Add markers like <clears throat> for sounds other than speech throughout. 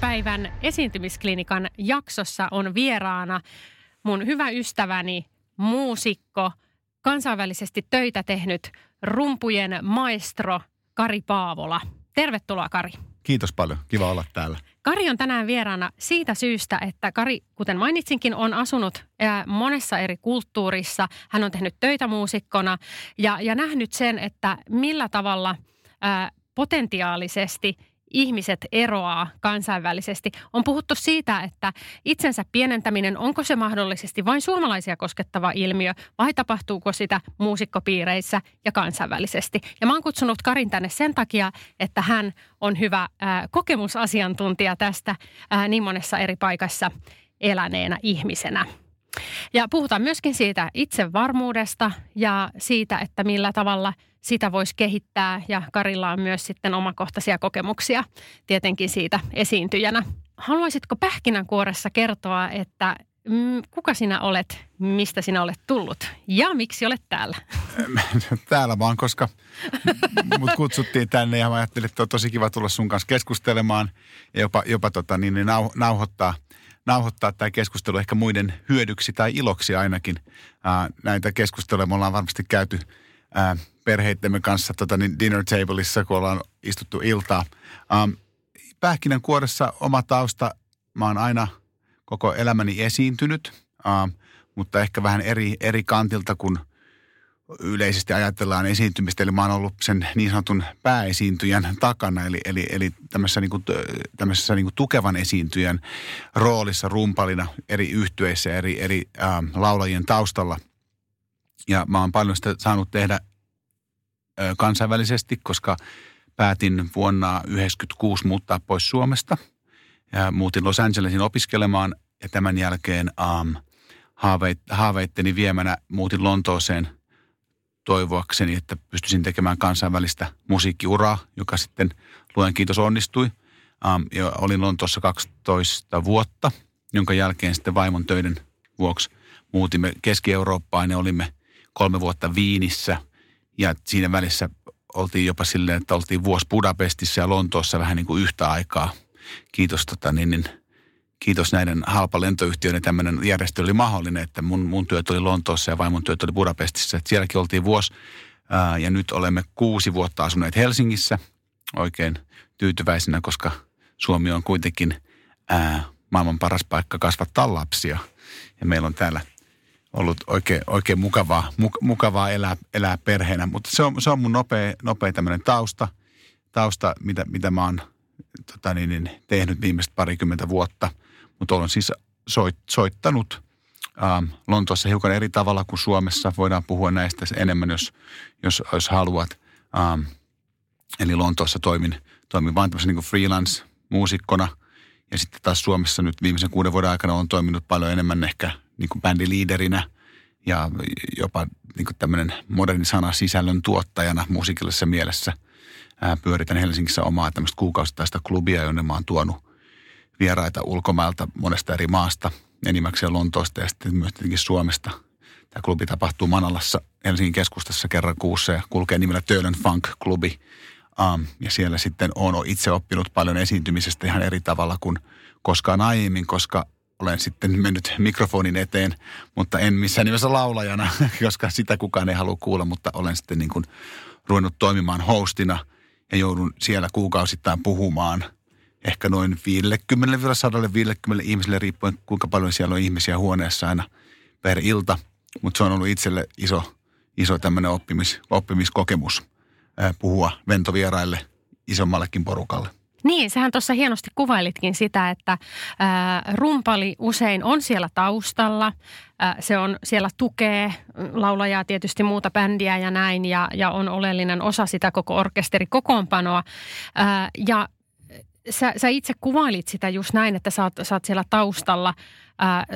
Päivän esiintymisklinikan jaksossa on vieraana mun hyvä ystäväni, muusikko, kansainvälisesti töitä tehnyt rumpujen maestro Kari Paavola. Tervetuloa Kari. Kiitos paljon. Kiva olla täällä. Kari on tänään vieraana siitä syystä, että Kari, kuten mainitsinkin, on asunut monessa eri kulttuurissa. Hän on tehnyt töitä muusikkona ja, ja nähnyt sen, että millä tavalla ää, potentiaalisesti – ihmiset eroaa kansainvälisesti. On puhuttu siitä, että itsensä pienentäminen, onko se mahdollisesti vain suomalaisia koskettava ilmiö vai tapahtuuko sitä muusikkopiireissä ja kansainvälisesti. Ja mä oon kutsunut Karin tänne sen takia, että hän on hyvä ää, kokemusasiantuntija tästä ää, niin monessa eri paikassa eläneenä ihmisenä. Ja puhutaan myöskin siitä itsevarmuudesta ja siitä, että millä tavalla sitä voisi kehittää. Ja Karilla on myös sitten omakohtaisia kokemuksia tietenkin siitä esiintyjänä. Haluaisitko pähkinänkuoressa kertoa, että mm, kuka sinä olet, mistä sinä olet tullut ja miksi olet täällä? <laughs> Täällä vaan, koska mut kutsuttiin tänne ja mä ajattelin, että on tosi kiva tulla sun kanssa keskustelemaan ja jopa, jopa tota, niin, niin nauh, nauhoittaa – nauhoittaa tämä keskustelu ehkä muiden hyödyksi tai iloksi ainakin. Ää, näitä keskusteluja me ollaan varmasti käyty ää, perheittemme kanssa tota, niin dinner tableissa, kun ollaan istuttu iltaa. Ää, kuoressa oma tausta, mä oon aina koko elämäni esiintynyt, ää, mutta ehkä vähän eri, eri kantilta kuin – yleisesti ajatellaan esiintymistä, eli mä oon ollut sen niin sanotun pääesiintyjän takana, eli, eli, eli tämmöisessä, niin kuin, tämmöisessä niin kuin tukevan esiintyjän roolissa rumpalina eri yhtyeissä, eri, eri äh, laulajien taustalla. Ja mä oon paljon sitä saanut tehdä äh, kansainvälisesti, koska päätin vuonna 1996 muuttaa pois Suomesta. Ja muutin Los Angelesin opiskelemaan ja tämän jälkeen ähm, haaveit, haaveitteni viemänä muutin Lontooseen – toivoakseni, että pystyisin tekemään kansainvälistä musiikkiuraa, joka sitten luen kiitos onnistui. Um, ja olin Lontoossa 12 vuotta, jonka jälkeen sitten vaimon töiden vuoksi muutimme Keski-Eurooppaan ja olimme kolme vuotta Viinissä. Ja siinä välissä oltiin jopa silleen, että oltiin vuosi Budapestissa ja Lontoossa vähän niin kuin yhtä aikaa. Kiitos tota, niin, niin, kiitos näiden halpa lentoyhtiöiden tämmöinen järjestely oli mahdollinen, että mun, mun työt oli Lontoossa ja vaimon työt oli Budapestissa. Että sielläkin oltiin vuosi ää, ja nyt olemme kuusi vuotta asuneet Helsingissä oikein tyytyväisenä, koska Suomi on kuitenkin ää, maailman paras paikka kasvattaa lapsia. Ja meillä on täällä ollut oikein, oikein mukavaa, muk, mukavaa elää, elää perheenä. Mutta se on, se on mun nopea, nopea tämmöinen tausta, tausta mitä, mitä mä oon tota niin, niin, tehnyt viimeiset parikymmentä vuotta – mutta olen siis soit, soittanut ähm, Lontoossa hiukan eri tavalla kuin Suomessa. Voidaan puhua näistä enemmän, jos, jos, jos haluat. Ähm, eli Lontoossa toimin, toimin vain tämmöisen niin freelance-muusikkona. Ja sitten taas Suomessa nyt viimeisen kuuden vuoden aikana on toiminut paljon enemmän ehkä niin kuin bändiliiderinä ja jopa niin tämmöinen moderni sana sisällön tuottajana musiikillisessa mielessä. Ää, pyöritän Helsingissä omaa tämmöistä kuukausittaista klubia, jonne mä oon tuonut vieraita ulkomailta monesta eri maasta, enimmäkseen Lontoosta ja sitten myös tietenkin Suomesta. Tämä klubi tapahtuu Manalassa Helsingin keskustassa kerran kuussa ja kulkee nimellä Töölön Funk-klubi. Um, ja siellä sitten olen itse oppinut paljon esiintymisestä ihan eri tavalla kuin koskaan aiemmin, koska olen sitten mennyt mikrofonin eteen, mutta en missään nimessä laulajana, <laughs> koska sitä kukaan ei halua kuulla, mutta olen sitten niin kuin ruvennut toimimaan hostina ja joudun siellä kuukausittain puhumaan – ehkä noin 50-150 ihmisille riippuen kuinka paljon siellä on ihmisiä huoneessa aina per ilta. Mutta se on ollut itselle iso, iso tämmöinen oppimis, oppimiskokemus puhua ventovieraille isommallekin porukalle. Niin, sähän tuossa hienosti kuvailitkin sitä, että ää, rumpali usein on siellä taustalla. Ää, se on siellä tukee laulajaa, tietysti muuta bändiä ja näin, ja, ja on oleellinen osa sitä koko orkesterikokoonpanoa. Ää, ja sä, sä itse kuvailit sitä just näin, että sä oot, sä oot siellä taustalla ää,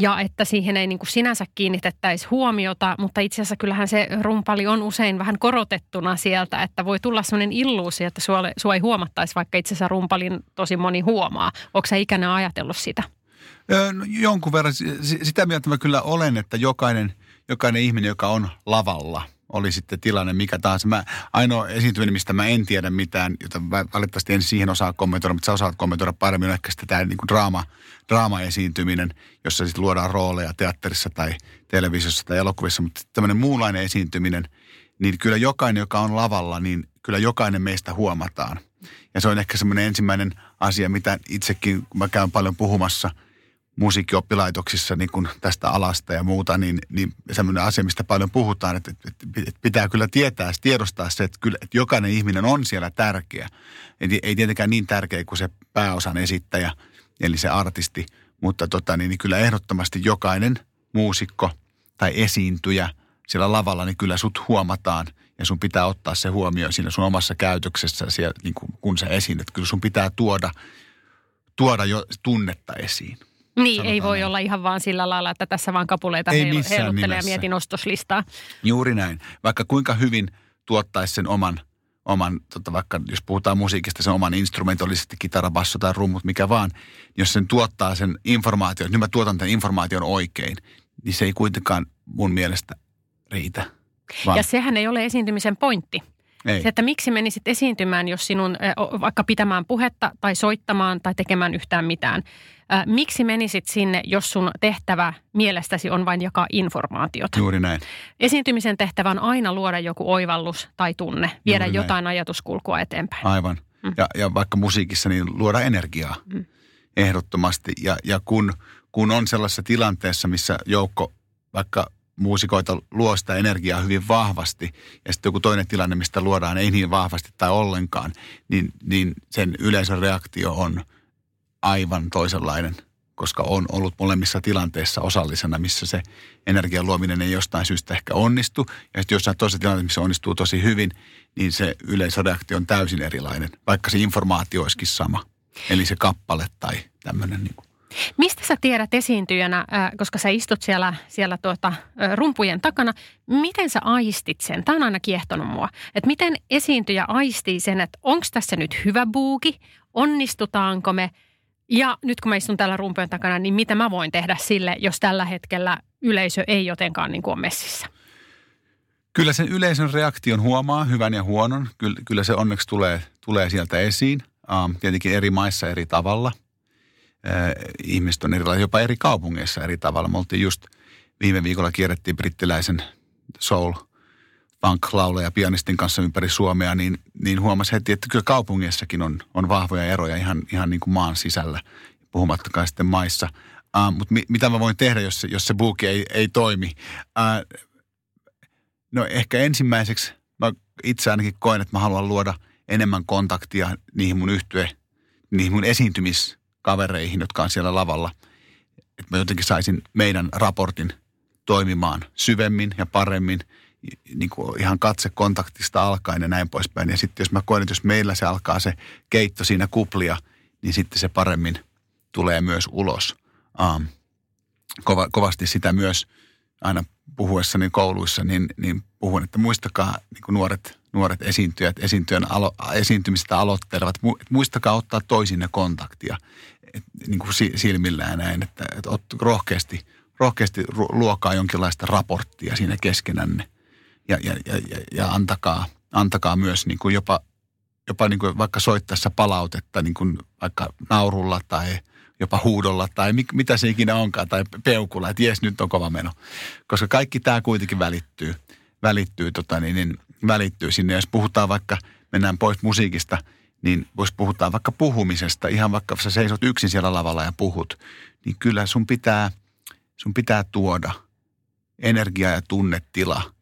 ja että siihen ei niin kuin sinänsä kiinnitettäisi huomiota, mutta itse asiassa kyllähän se rumpali on usein vähän korotettuna sieltä, että voi tulla sellainen illuusio, että sua, sua ei huomattaisi, vaikka itse asiassa rumpalin tosi moni huomaa. Onko sä ikänä ajatellut sitä? No, jonkun verran. Sitä mieltä mä kyllä olen, että jokainen, jokainen ihminen, joka on lavalla – oli sitten tilanne mikä tahansa. Mä, ainoa esiintyminen, mistä mä en tiedä mitään, jota valitettavasti en siihen osaa kommentoida, mutta sä osaat kommentoida paremmin, on ehkä sitten tämä niin draama, draama-esiintyminen, jossa sitten luodaan rooleja teatterissa tai televisiossa tai elokuvissa, mutta tämmöinen muunlainen esiintyminen, niin kyllä jokainen, joka on lavalla, niin kyllä jokainen meistä huomataan. Ja se on ehkä semmoinen ensimmäinen asia, mitä itsekin, kun mä käyn paljon puhumassa – musiikkioppilaitoksissa niin kuin tästä alasta ja muuta, niin, niin semmoinen asia, mistä paljon puhutaan, että, että pitää kyllä tietää, tiedostaa se, että, kyllä, että jokainen ihminen on siellä tärkeä. Ei, ei tietenkään niin tärkeä kuin se pääosan esittäjä, eli se artisti, mutta tota, niin, niin kyllä ehdottomasti jokainen muusikko tai esiintyjä siellä lavalla, niin kyllä sut huomataan ja sun pitää ottaa se huomioon siinä sun omassa käytöksessä, siellä, niin kuin, kun sä esiinnyt. Kyllä sun pitää tuoda, tuoda jo tunnetta esiin. Niin, ei voi näin. olla ihan vaan sillä lailla, että tässä vaan kapuleita ei heilu, heiluttelee ja mietin ostoslistaa. Juuri näin. Vaikka kuinka hyvin tuottaisi sen oman, oman tota vaikka jos puhutaan musiikista, sen oman sitten kitara, basso tai rummut, mikä vaan. Jos sen tuottaa sen informaation, että nyt mä tuotan tämän informaation oikein, niin se ei kuitenkaan mun mielestä riitä. Vaan. Ja sehän ei ole esiintymisen pointti. Ei. Se, että miksi menisit esiintymään, jos sinun vaikka pitämään puhetta tai soittamaan tai tekemään yhtään mitään. Miksi menisit sinne, jos sun tehtävä mielestäsi on vain jakaa informaatiota? Juuri näin. Esiintymisen tehtävä on aina luoda joku oivallus tai tunne, viedä Juuri jotain näin. ajatuskulkua eteenpäin. Aivan. Mm. Ja, ja vaikka musiikissa, niin luoda energiaa mm. ehdottomasti. Ja, ja kun, kun on sellaisessa tilanteessa, missä joukko vaikka muusikoita luo sitä energiaa hyvin vahvasti ja sitten joku toinen tilanne, mistä luodaan ei niin vahvasti tai ollenkaan, niin, niin sen yleisön reaktio on aivan toisenlainen, koska on ollut molemmissa tilanteissa osallisena, missä se energian luominen ei jostain syystä ehkä onnistu. Ja sitten jossain toisessa tilanteessa, missä onnistuu tosi hyvin, niin se yleisöreaktio on täysin erilainen, vaikka se informaatio olisikin sama. Eli se kappale tai tämmöinen niin Mistä sä tiedät esiintyjänä, koska sä istut siellä, siellä tuota, rumpujen takana, miten sä aistit sen? Tämä on aina kiehtonut mua. Että miten esiintyjä aistii sen, että onko tässä nyt hyvä buuki, onnistutaanko me ja nyt kun mä istun täällä rumpujen takana, niin mitä mä voin tehdä sille, jos tällä hetkellä yleisö ei jotenkaan niin kuin ole messissä? Kyllä sen yleisön reaktion huomaa, hyvän ja huonon. Kyllä, kyllä se onneksi tulee, tulee sieltä esiin. Um, tietenkin eri maissa eri tavalla – ihmiset on erilaisia, jopa eri kaupungeissa eri tavalla. Me oltiin just viime viikolla kierrettiin brittiläisen soul funk ja pianistin kanssa ympäri Suomea, niin, niin huomasi heti, että kyllä kaupungeissakin on, on vahvoja eroja ihan, ihan niin kuin maan sisällä, puhumattakaan sitten maissa. Uh, mutta mi, mitä mä voin tehdä, jos, jos se buuki ei, ei toimi? Uh, no ehkä ensimmäiseksi mä itse ainakin koen, että mä haluan luoda enemmän kontaktia niihin mun yhtye, niihin mun esiintymis kavereihin, jotka on siellä lavalla. Että mä jotenkin saisin meidän raportin toimimaan syvemmin ja paremmin, niin kuin ihan katsekontaktista alkaen ja näin poispäin. Ja sitten jos mä koen, että jos meillä se alkaa se keitto siinä kuplia, niin sitten se paremmin tulee myös ulos. Um, kova, kovasti sitä myös aina puhuessani kouluissa, niin, niin puhun, että muistakaa niin kuin nuoret, nuoret esiintyjät, esiintyjän alo, esiintymistä aloittelevat, muistakaa ottaa toisinne kontaktia et, niin kuin silmillään näin, että, että ot, rohkeasti, rohkeasti luokaa jonkinlaista raporttia siinä keskenänne ja, ja, ja, ja antakaa, antakaa myös niin kuin jopa, jopa niin kuin vaikka soittaessa palautetta niin kuin vaikka naurulla tai jopa huudolla tai mit, mitä se ikinä onkaan tai peukulla, että jes nyt on kova meno. Koska kaikki tämä kuitenkin välittyy, välittyy, tota, niin, niin, välittyy sinne. Jos puhutaan vaikka, mennään pois musiikista – niin voisi puhutaan vaikka puhumisesta, ihan vaikka sä seisot yksin siellä lavalla ja puhut, niin kyllä sun pitää, sun pitää tuoda energia ja tunnetila ja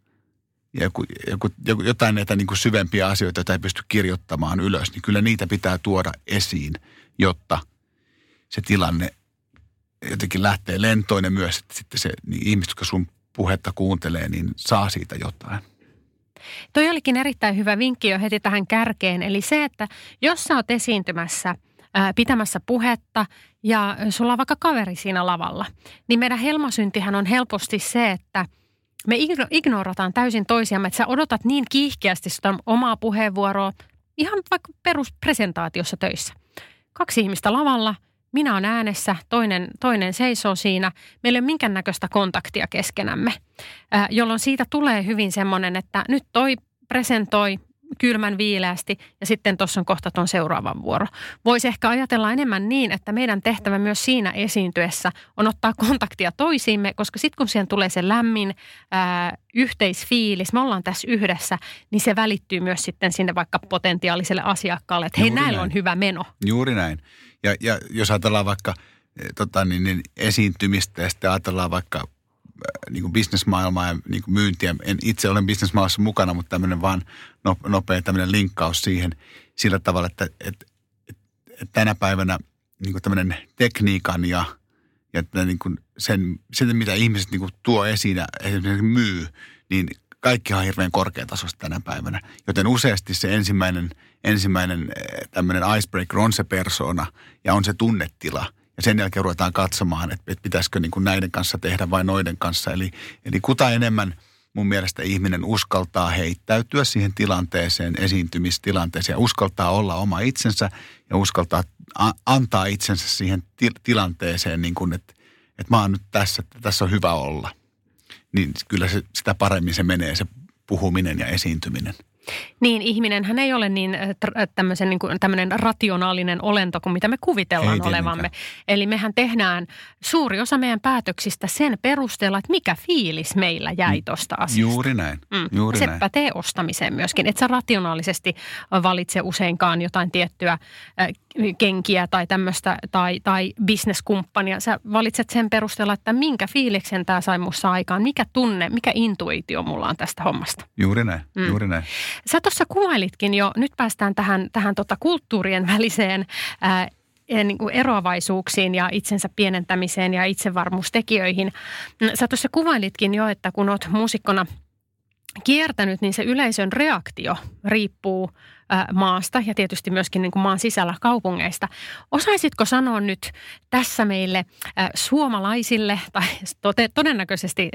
joku, joku, joku, jotain näitä niin kuin syvempiä asioita, joita ei pysty kirjoittamaan ylös, niin kyllä niitä pitää tuoda esiin, jotta se tilanne jotenkin lähtee lentoinen myös, että sitten se niin ihmiset, jotka sun puhetta kuuntelee, niin saa siitä jotain. Toi olikin erittäin hyvä vinkki jo heti tähän kärkeen. Eli se, että jos sä oot esiintymässä pitämässä puhetta ja sulla on vaikka kaveri siinä lavalla, niin meidän helmosyntihän on helposti se, että me ignorataan täysin toisiamme, että sä odotat niin kiihkeästi sitä omaa puheenvuoroa ihan vaikka peruspresentaatiossa töissä. Kaksi ihmistä lavalla, minä olen äänessä, toinen, toinen seisoo siinä. Meillä ei ole minkäännäköistä kontaktia keskenämme, jolloin siitä tulee hyvin semmoinen, että nyt toi presentoi, kylmän viileästi ja sitten tuossa on kohta tuon seuraavan vuoro. Voisi ehkä ajatella enemmän niin, että meidän tehtävä myös siinä esiintyessä on ottaa kontaktia toisiimme, koska sitten kun siihen tulee se lämmin ää, yhteisfiilis, me ollaan tässä yhdessä, niin se välittyy myös sitten sinne vaikka potentiaaliselle asiakkaalle, että hei Juuri näillä näin. on hyvä meno. Juuri näin. Ja, ja jos ajatellaan vaikka eh, tota, niin, niin esiintymistä ja sitten ajatellaan vaikka niin kuin bisnesmaailmaa ja niin kuin myyntiä. En itse ole bisnesmaailmassa mukana, mutta tämmöinen vaan nopea tämmöinen linkkaus siihen sillä tavalla, että, että, että, tänä päivänä niin tämmöinen tekniikan ja, ja niin kuin sen, sen, mitä ihmiset niin kuin tuo esiin ja esimerkiksi myy, niin kaikki on hirveän korkeatasoista tänä päivänä. Joten useasti se ensimmäinen, ensimmäinen äh, tämmöinen icebreaker on se persona ja on se tunnetila – ja sen jälkeen ruvetaan katsomaan, että, että pitäisikö niin kuin näiden kanssa tehdä vai noiden kanssa. Eli, eli kuta enemmän mun mielestä ihminen uskaltaa heittäytyä siihen tilanteeseen, esiintymistilanteeseen ja uskaltaa olla oma itsensä ja uskaltaa antaa itsensä siihen til- tilanteeseen, niin kuin, että, että mä oon nyt tässä, että tässä on hyvä olla. Niin kyllä se, sitä paremmin se menee se puhuminen ja esiintyminen. Niin, ihminen hän ei ole niin tämmöisen, niin kuin, tämmöinen rationaalinen olento kuin mitä me kuvitellaan ei olevamme. Eli mehän tehdään suuri osa meidän päätöksistä sen perusteella, että mikä fiilis meillä jäi tuosta asiasta. Juuri näin. Mm. Juuri se näin. pätee ostamiseen myöskin. Että sä rationaalisesti valitse useinkaan jotain tiettyä äh, kenkiä tai tämmöistä tai, tai bisneskumppania. Sä valitset sen perusteella, että minkä fiiliksen tämä sai musta aikaan, mikä tunne, mikä intuitio mulla on tästä hommasta. Juuri näin, mm. juuri näin. Sä tuossa kuvailitkin jo, nyt päästään tähän, tähän tota kulttuurien väliseen ää, niin kuin eroavaisuuksiin ja itsensä pienentämiseen ja itsevarmuustekijöihin. Sä tuossa kuvailitkin jo, että kun oot muusikkona kiertänyt, niin se yleisön reaktio riippuu maasta ja tietysti myöskin niin kuin maan sisällä kaupungeista. Osaisitko sanoa nyt tässä meille suomalaisille, tai todennäköisesti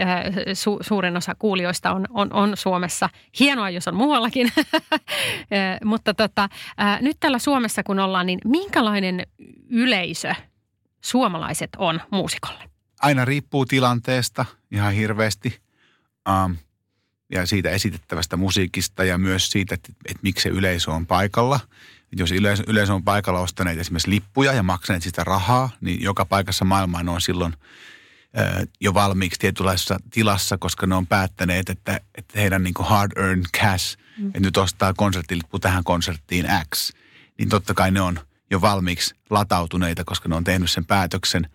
su, suurin osa kuulijoista on, on, on Suomessa, hienoa jos on muuallakin, <laughs> mutta tota, nyt täällä Suomessa kun ollaan, niin minkälainen yleisö suomalaiset on muusikolle? Aina riippuu tilanteesta ihan hirveästi. Um, ja siitä esitettävästä musiikista ja myös siitä, että, että miksi se yleisö on paikalla. Jos yleisö, yleisö on paikalla ostaneet esimerkiksi lippuja ja maksaneet sitä rahaa, niin joka paikassa maailmaan on silloin ö, jo valmiiksi tietynlaisessa tilassa, koska ne on päättäneet, että, että heidän niin hard earned cash, mm. että nyt ostaa konserttilippu tähän konserttiin X, niin totta kai ne on jo valmiiksi latautuneita, koska ne on tehnyt sen päätöksen.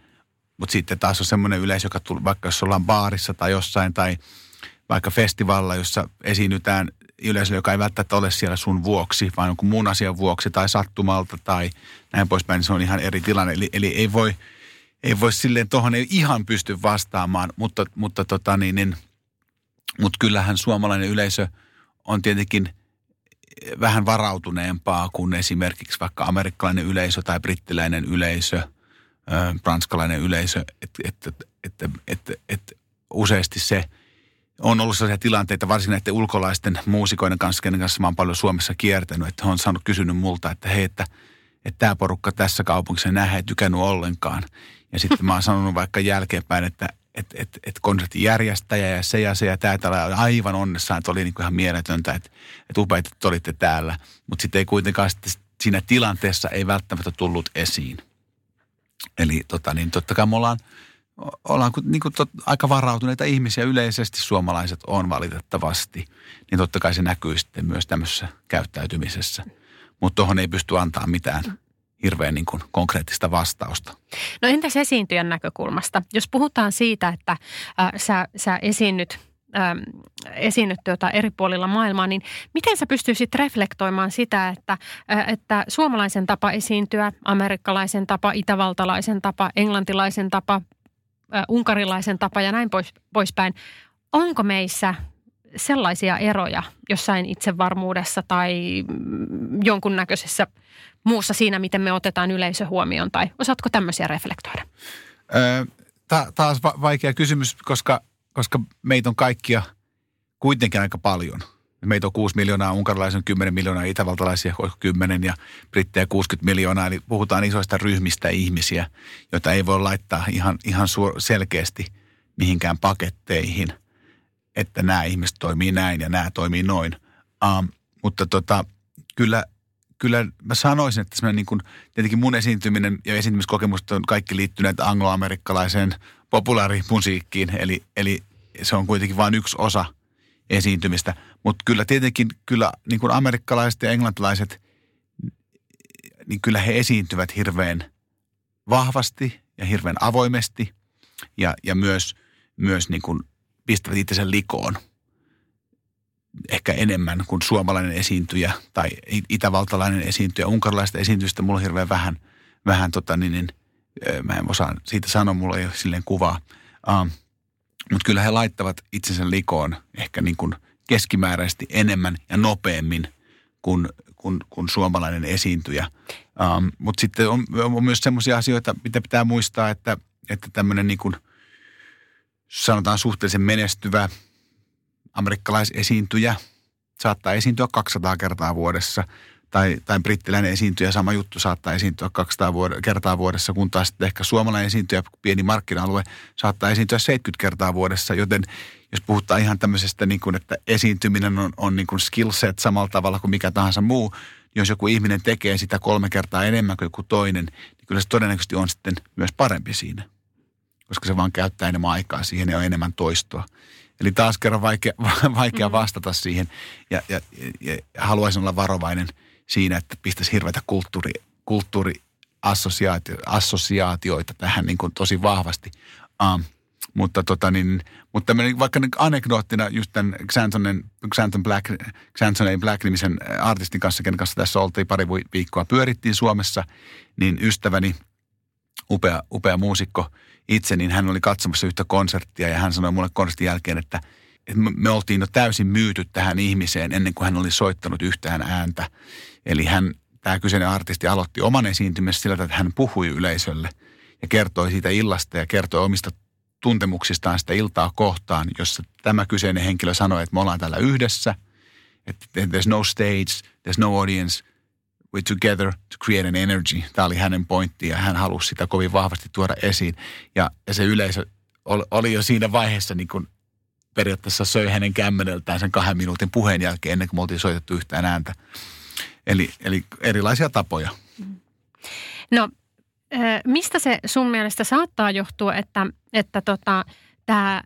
Mutta sitten taas on semmoinen yleisö, joka tulee, vaikka jos ollaan baarissa tai jossain tai – vaikka festivalla, jossa esiinnytään yleisölle, joka ei välttämättä ole siellä sun vuoksi, vaan jonkun muun asian vuoksi tai sattumalta tai näin poispäin, niin se on ihan eri tilanne. Eli, eli ei voi, ei voi silleen, tuohon ihan pysty vastaamaan, mutta, mutta, tota niin, niin, mutta kyllähän suomalainen yleisö on tietenkin vähän varautuneempaa kuin esimerkiksi vaikka amerikkalainen yleisö tai brittiläinen yleisö, ranskalainen yleisö, että et, et, et, et, et, useasti se – on ollut sellaisia tilanteita, varsinkin näiden ulkolaisten muusikoiden kanssa, kenen kanssa mä oon paljon Suomessa kiertänyt, että he on saanut kysynyt multa, että hei, että, että tämä porukka tässä kaupungissa nähdään ei tykännyt ollenkaan. Ja sitten mä oon sanonut vaikka jälkeenpäin, että että et, et konsertin järjestäjä ja se ja se ja tämä oli aivan onnessaan, että oli niin kuin ihan mieletöntä, että, että upeita, että olitte täällä. Mutta sitten ei kuitenkaan sitten siinä tilanteessa ei välttämättä tullut esiin. Eli tota, niin totta kai me ollaan – ollaan niin kuin tot, aika varautuneita ihmisiä yleisesti suomalaiset on valitettavasti, niin totta kai se näkyy sitten myös tämmöisessä käyttäytymisessä. Mutta tuohon ei pysty antaa mitään hirveän niin kuin konkreettista vastausta. No entäs esiintyjän näkökulmasta? Jos puhutaan siitä, että äh, sä, sä esiinnyt ähm, esiinnyt tuota eri puolilla maailmaa, niin miten sä pystyisit reflektoimaan sitä, että, äh, että suomalaisen tapa esiintyä, amerikkalaisen tapa, itävaltalaisen tapa, englantilaisen tapa, unkarilaisen tapa ja näin pois, poispäin. Onko meissä sellaisia eroja jossain itsevarmuudessa tai jonkunnäköisessä muussa siinä, miten me otetaan yleisö huomioon? Tai osaatko tämmöisiä reflektoida? Öö, ta- taas va- vaikea kysymys, koska, koska meitä on kaikkia kuitenkin aika paljon. Meitä on 6 miljoonaa, unkarilaisia on 10 miljoonaa, itävaltalaisia on 10 ja brittejä 60 miljoonaa. Eli puhutaan isoista ryhmistä ihmisiä, joita ei voi laittaa ihan, ihan suor- selkeästi mihinkään paketteihin, että nämä ihmiset toimii näin ja nämä toimii noin. Um, mutta tota, kyllä – kyllä mä sanoisin, että niin kuin, tietenkin mun esiintyminen ja esiintymiskokemukset on kaikki liittyneet angloamerikkalaiseen populaarimusiikkiin, eli, eli se on kuitenkin vain yksi osa esiintymistä. Mutta kyllä tietenkin kyllä niin kuin amerikkalaiset ja englantilaiset, niin kyllä he esiintyvät hirveän vahvasti ja hirveän avoimesti ja, ja myös, myös niin kuin pistävät itsensä likoon – ehkä enemmän kuin suomalainen esiintyjä tai itävaltalainen esiintyjä. Unkarilaista esiintyjistä mulla on hirveän vähän, vähän tota, niin, niin, mä en osaa siitä sanoa, mulla ei ole silleen kuvaa. Um, mutta kyllä he laittavat itsensä likoon ehkä niin kuin keskimääräisesti enemmän ja nopeammin kuin, kuin, kuin suomalainen esiintyjä. Um, mutta sitten on, on myös sellaisia asioita, mitä pitää muistaa, että, että tämmöinen niin sanotaan suhteellisen menestyvä – amerikkalaisesiintyjä saattaa esiintyä 200 kertaa vuodessa. Tai, tai brittiläinen esiintyjä, sama juttu saattaa esiintyä 200 vuod- kertaa vuodessa, kun taas sitten ehkä suomalainen esiintyjä, pieni markkina-alue, saattaa esiintyä 70 kertaa vuodessa. Joten jos puhutaan ihan tämmöisestä, niin kuin, että esiintyminen on, on niin kuin skill set samalla tavalla kuin mikä tahansa muu, jos joku ihminen tekee sitä kolme kertaa enemmän kuin joku toinen, niin kyllä se todennäköisesti on sitten myös parempi siinä. Koska se vaan käyttää enemmän aikaa siihen ja on enemmän toistoa. Eli taas kerran vaikea, <laughs> vaikea mm. vastata siihen ja, ja, ja haluaisin olla varovainen siinä, että pistäisi hirveitä kulttuuri, kulttuuriassosiaatioita tähän niin kuin tosi vahvasti. Um, mutta, tota niin, mutta vaikka niin anekdoottina just tämän Xantonen, Xanton Black, Xanton Black-nimisen artistin kanssa, kenen kanssa tässä oltiin pari viikkoa, pyörittiin Suomessa, niin ystäväni, upea, upea muusikko – itse, niin hän oli katsomassa yhtä konserttia ja hän sanoi mulle konsertin jälkeen, että me oltiin jo täysin myyty tähän ihmiseen ennen kuin hän oli soittanut yhtään ääntä. Eli hän, tämä kyseinen artisti aloitti oman esiintymisen sillä, että hän puhui yleisölle ja kertoi siitä illasta ja kertoi omista tuntemuksistaan sitä iltaa kohtaan, jossa tämä kyseinen henkilö sanoi, että me ollaan täällä yhdessä, että there's no stage, there's no audience – we together to create an energy. Tämä oli hänen pointti ja hän halusi sitä kovin vahvasti tuoda esiin. Ja, ja se yleisö oli jo siinä vaiheessa niin kuin periaatteessa söi hänen kämmeneltään sen kahden minuutin puheen jälkeen ennen kuin me oltiin soitettu yhtään ääntä. Eli, eli erilaisia tapoja. No, mistä se sun mielestä saattaa johtua, että, että tota, tämä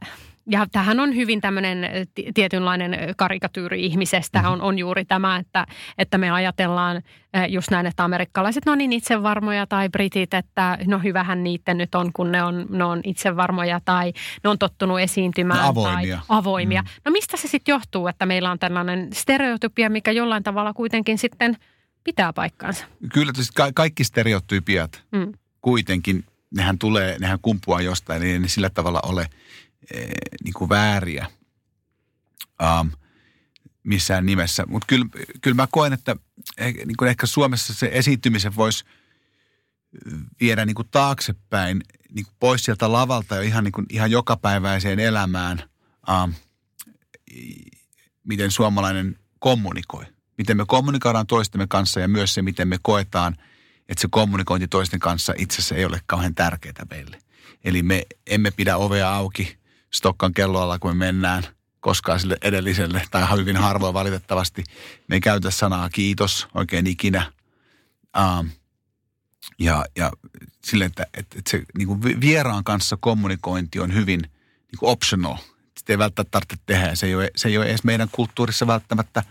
ja tähän on hyvin tämmöinen tietynlainen karikatyyri ihmisestä mm-hmm. on, on juuri tämä, että, että me ajatellaan just näin, että amerikkalaiset no niin itsevarmoja tai britit, että no hyvähän niiden nyt on, kun ne on, ne on itsevarmoja tai ne on tottunut esiintymään. No, avoimia. Tai avoimia. Mm. No mistä se sitten johtuu, että meillä on tällainen stereotypia, mikä jollain tavalla kuitenkin sitten pitää paikkansa? Kyllä, ka- kaikki stereotypiat mm. kuitenkin, nehän tulee, nehän kumpuaa jostain, eli ne sillä tavalla ole – niin kuin vääriä um, missään nimessä. Mutta kyllä, kyllä mä koen, että eh, niin kuin ehkä Suomessa se esiintymisen voisi viedä niin kuin taaksepäin, niin kuin pois sieltä lavalta ja ihan, niin kuin, ihan jokapäiväiseen elämään, um, miten suomalainen kommunikoi. Miten me kommunikoidaan toistemme kanssa ja myös se, miten me koetaan, että se kommunikointi toisten kanssa itse asiassa ei ole kauhean tärkeää meille. Eli me emme pidä ovea auki Stokkan kelloalla, kun me mennään koskaan sille edelliselle, tai hyvin harvoin valitettavasti. Me ei käytä sanaa kiitos oikein ikinä. Um, ja, ja sille, että, että, että se niin kuin vieraan kanssa kommunikointi on hyvin niin kuin optional. Sitä ei välttämättä tarvitse tehdä. Se ei, ole, se ei ole edes meidän kulttuurissa välttämättä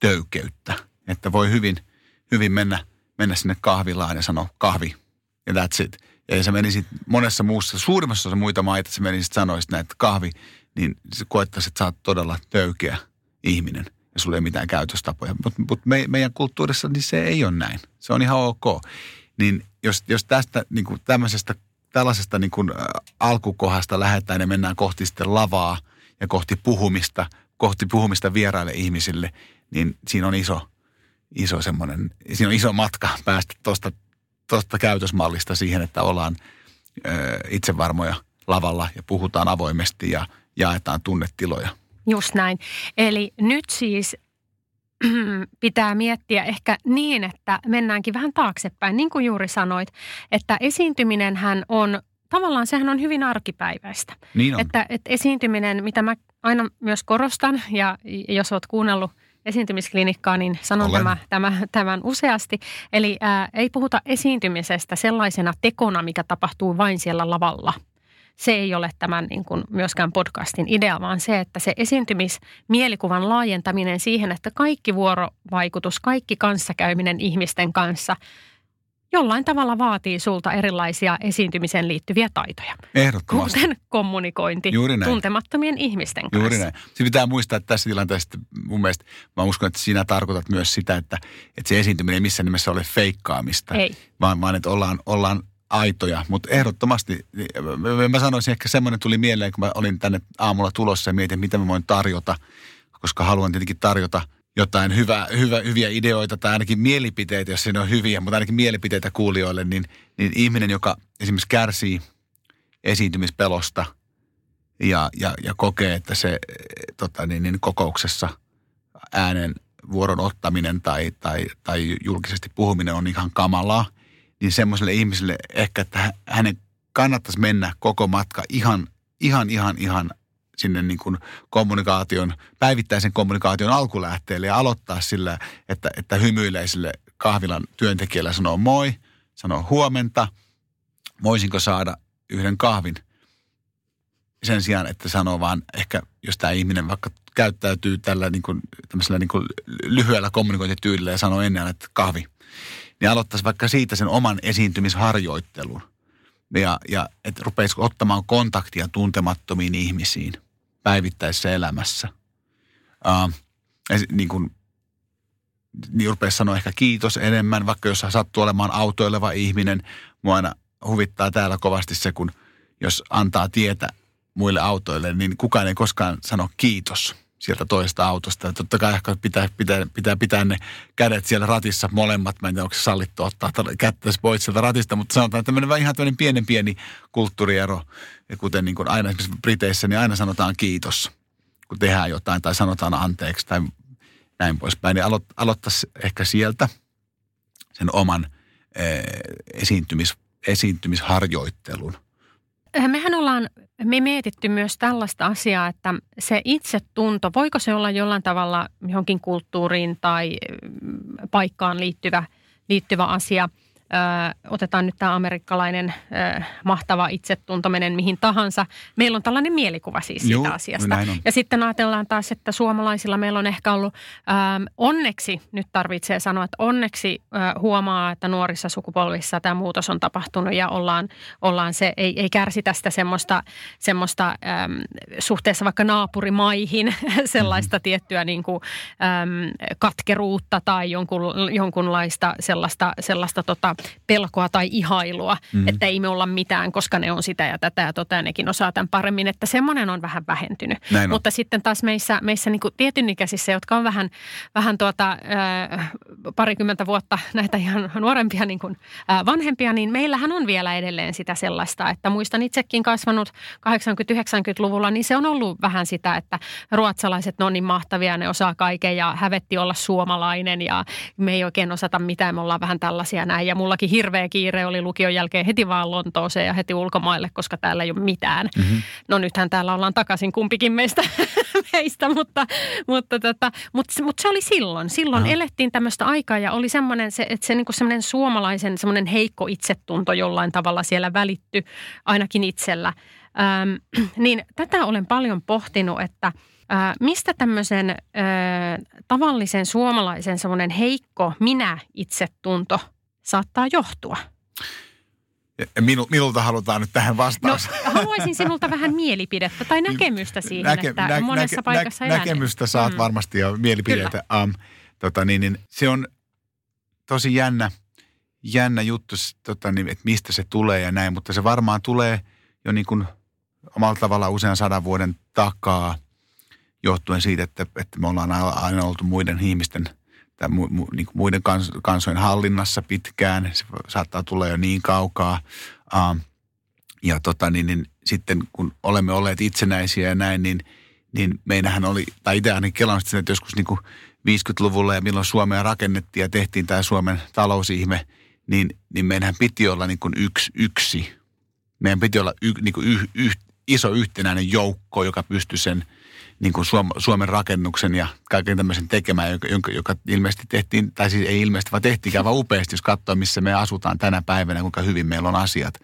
töykeyttä. Että voi hyvin, hyvin mennä, mennä sinne kahvilaan ja sanoa kahvi ja that's it. Ja se menisi monessa muussa, suurimmassa osassa muita maita, se menisi sanoisit näin, että kahvi, niin se koettaisi, että sä oot todella töykeä ihminen ja sulla ei ole mitään käytöstapoja. Mutta mut me, meidän kulttuurissa niin se ei ole näin. Se on ihan ok. Niin jos, jos tästä niin kuin tämmöisestä, tällaisesta niin kuin, alkukohdasta lähdetään ja mennään kohti sitten lavaa ja kohti puhumista, kohti puhumista vieraille ihmisille, niin siinä on iso, iso semmoinen, siinä on iso matka päästä tuosta tosta käytösmallista siihen, että ollaan ö, itsevarmoja lavalla ja puhutaan avoimesti ja jaetaan tunnetiloja. Just näin. Eli nyt siis <clears throat> pitää miettiä ehkä niin, että mennäänkin vähän taaksepäin, niin kuin juuri sanoit, että esiintyminen hän on, tavallaan sehän on hyvin arkipäiväistä. Niin on. Että, että esiintyminen, mitä mä aina myös korostan, ja jos oot kuunnellut esiintymisklinikkaa, niin sanon tämä, tämä, tämän useasti. Eli ää, ei puhuta esiintymisestä sellaisena tekona, mikä tapahtuu vain siellä lavalla – se ei ole tämän niin kuin myöskään podcastin idea, vaan se, että se esiintymismielikuvan laajentaminen siihen, että kaikki vuorovaikutus, kaikki kanssakäyminen ihmisten kanssa jollain tavalla vaatii sulta erilaisia esiintymiseen liittyviä taitoja. Ehdottomasti. Kuten kommunikointi Juuri näin. tuntemattomien ihmisten kanssa. Juuri näin. Sitten pitää muistaa, että tässä tilanteessa mun mielestä, mä uskon, että sinä tarkoitat myös sitä, että, että se esiintyminen ei missään nimessä ole feikkaamista. Ei. Vaan, vaan että ollaan, ollaan aitoja, mutta ehdottomasti, mä sanoisin ehkä semmoinen tuli mieleen, kun mä olin tänne aamulla tulossa ja mietin, mitä mä voin tarjota, koska haluan tietenkin tarjota jotain hyvä, hyvä, hyviä ideoita tai ainakin mielipiteitä, jos ne on hyviä, mutta ainakin mielipiteitä kuulijoille, niin, niin ihminen, joka esimerkiksi kärsii esiintymispelosta ja, ja, ja kokee, että se tota, niin, niin kokouksessa äänen vuoron ottaminen tai, tai, tai julkisesti puhuminen on ihan kamalaa – niin semmoiselle ihmiselle ehkä, että hänen kannattaisi mennä koko matka ihan, ihan, ihan, ihan sinne niin kuin kommunikaation, päivittäisen kommunikaation alkulähteelle ja aloittaa sillä, että, että hymyilee sille kahvilan työntekijälle sanoo moi, sanoo huomenta, voisinko saada yhden kahvin sen sijaan, että sanoo vaan ehkä, jos tämä ihminen vaikka käyttäytyy tällä niin kuin, niin kuin lyhyellä kommunikointityylillä ja sanoo ennen, että kahvi niin aloittaisi vaikka siitä sen oman esiintymisharjoittelun. Ja, ja että rupeisi ottamaan kontaktia tuntemattomiin ihmisiin päivittäisessä elämässä. Uh, niin kuin, niin rupeisi sanoa ehkä kiitos enemmän, vaikka jos sattuu olemaan autoileva ihminen. Mua aina huvittaa täällä kovasti se, kun jos antaa tietä muille autoille, niin kukaan ei koskaan sano kiitos – sieltä toisesta autosta. Ja totta kai ehkä pitää, pitää, pitää pitää ne kädet siellä ratissa molemmat. Mä en tiedä, onko se sallittu ottaa kättä pois sieltä ratista, mutta sanotaan, että tämmöinen ihan tämmöinen pienen pieni kulttuuriero. Ja kuten niin kuin aina esimerkiksi Briteissä, niin aina sanotaan kiitos, kun tehdään jotain tai sanotaan anteeksi tai näin poispäin. Niin aloit, aloittaisi ehkä sieltä sen oman ee, esiintymis, esiintymisharjoittelun. Mehän ollaan me mietitty myös tällaista asiaa, että se itsetunto, voiko se olla jollain tavalla johonkin kulttuuriin tai mm, paikkaan liittyvä, liittyvä asia – otetaan nyt tämä amerikkalainen mahtava itsetunto, menen mihin tahansa. Meillä on tällainen mielikuva siis siitä Joo, asiasta. Ja sitten ajatellaan taas, että suomalaisilla meillä on ehkä ollut, ähm, onneksi, nyt tarvitsee sanoa, että onneksi äh, huomaa, että nuorissa sukupolvissa tämä muutos on tapahtunut ja ollaan, ollaan se, ei, ei kärsi tästä semmoista, semmoista ähm, suhteessa vaikka naapurimaihin <laughs> sellaista mm-hmm. tiettyä niin kuin, ähm, katkeruutta tai jonkun, jonkunlaista sellaista, sellaista tota, pelkoa tai ihailua, mm. että ei me olla mitään, koska ne on sitä ja tätä ja tota ja nekin osaa tämän paremmin, että semmoinen on vähän vähentynyt. Näin Mutta on. sitten taas meissä, meissä niin kuin tietynikäisissä, jotka on vähän, vähän tuota, äh, parikymmentä vuotta näitä ihan nuorempia niin kuin, äh, vanhempia, niin meillähän on vielä edelleen sitä sellaista, että muistan itsekin kasvanut 80-90-luvulla, niin se on ollut vähän sitä, että ruotsalaiset on niin mahtavia, ne osaa kaiken ja hävetti olla suomalainen ja me ei oikein osata mitään, me ollaan vähän tällaisia näin ja mullakin hirveä kiire oli lukion jälkeen heti vaan Lontooseen ja heti ulkomaille, koska täällä ei ole mitään. Mm-hmm. No nythän täällä ollaan takaisin kumpikin meistä, <laughs> meistä mutta, mutta, tota, mutta, mutta se oli silloin. Silloin Aha. elettiin tämmöistä aikaa ja oli semmoinen, se, että se niin kuin semmoinen suomalaisen semmoinen heikko itsetunto jollain tavalla siellä välitty ainakin itsellä. Ähm, <clears throat> niin tätä olen paljon pohtinut, että – mistä tämmöisen ö, tavallisen suomalaisen semmoinen heikko minä-itsetunto saattaa johtua? Minu, minulta halutaan nyt tähän vastaus. No, haluaisin sinulta vähän mielipidettä tai näkemystä siihen, Näke, että nä, monessa nä, paikassa nä, Näkemystä saat mm. varmasti ja mielipiteitä. Um, tota, niin, niin, se on tosi jännä, jännä juttu, tota, niin, että mistä se tulee ja näin, mutta se varmaan tulee jo niin kuin omalla tavalla usean sadan vuoden takaa, johtuen siitä, että, että me ollaan aina oltu muiden ihmisten tai mu, mu, niin kuin muiden kans, kansojen hallinnassa pitkään. Se saattaa tulla jo niin kaukaa. Uh, ja tota, niin, niin, sitten kun olemme olleet itsenäisiä ja näin, niin, niin meillähän oli, tai itse ainakin sen, että joskus niin kuin 50-luvulla ja milloin Suomea rakennettiin ja tehtiin tämä Suomen talousihme, niin, niin meidän piti olla niin kuin yksi, yksi. Meidän piti olla y, niin kuin yh, yh, iso yhtenäinen joukko, joka pystyi sen niin kuin Suomen rakennuksen ja kaiken tämmöisen tekemään, joka, joka, ilmeisesti tehtiin, tai siis ei ilmeisesti, vaan tehtiin vaan <laughs> upeasti, jos katsoo, missä me asutaan tänä päivänä, kuinka hyvin meillä on asiat.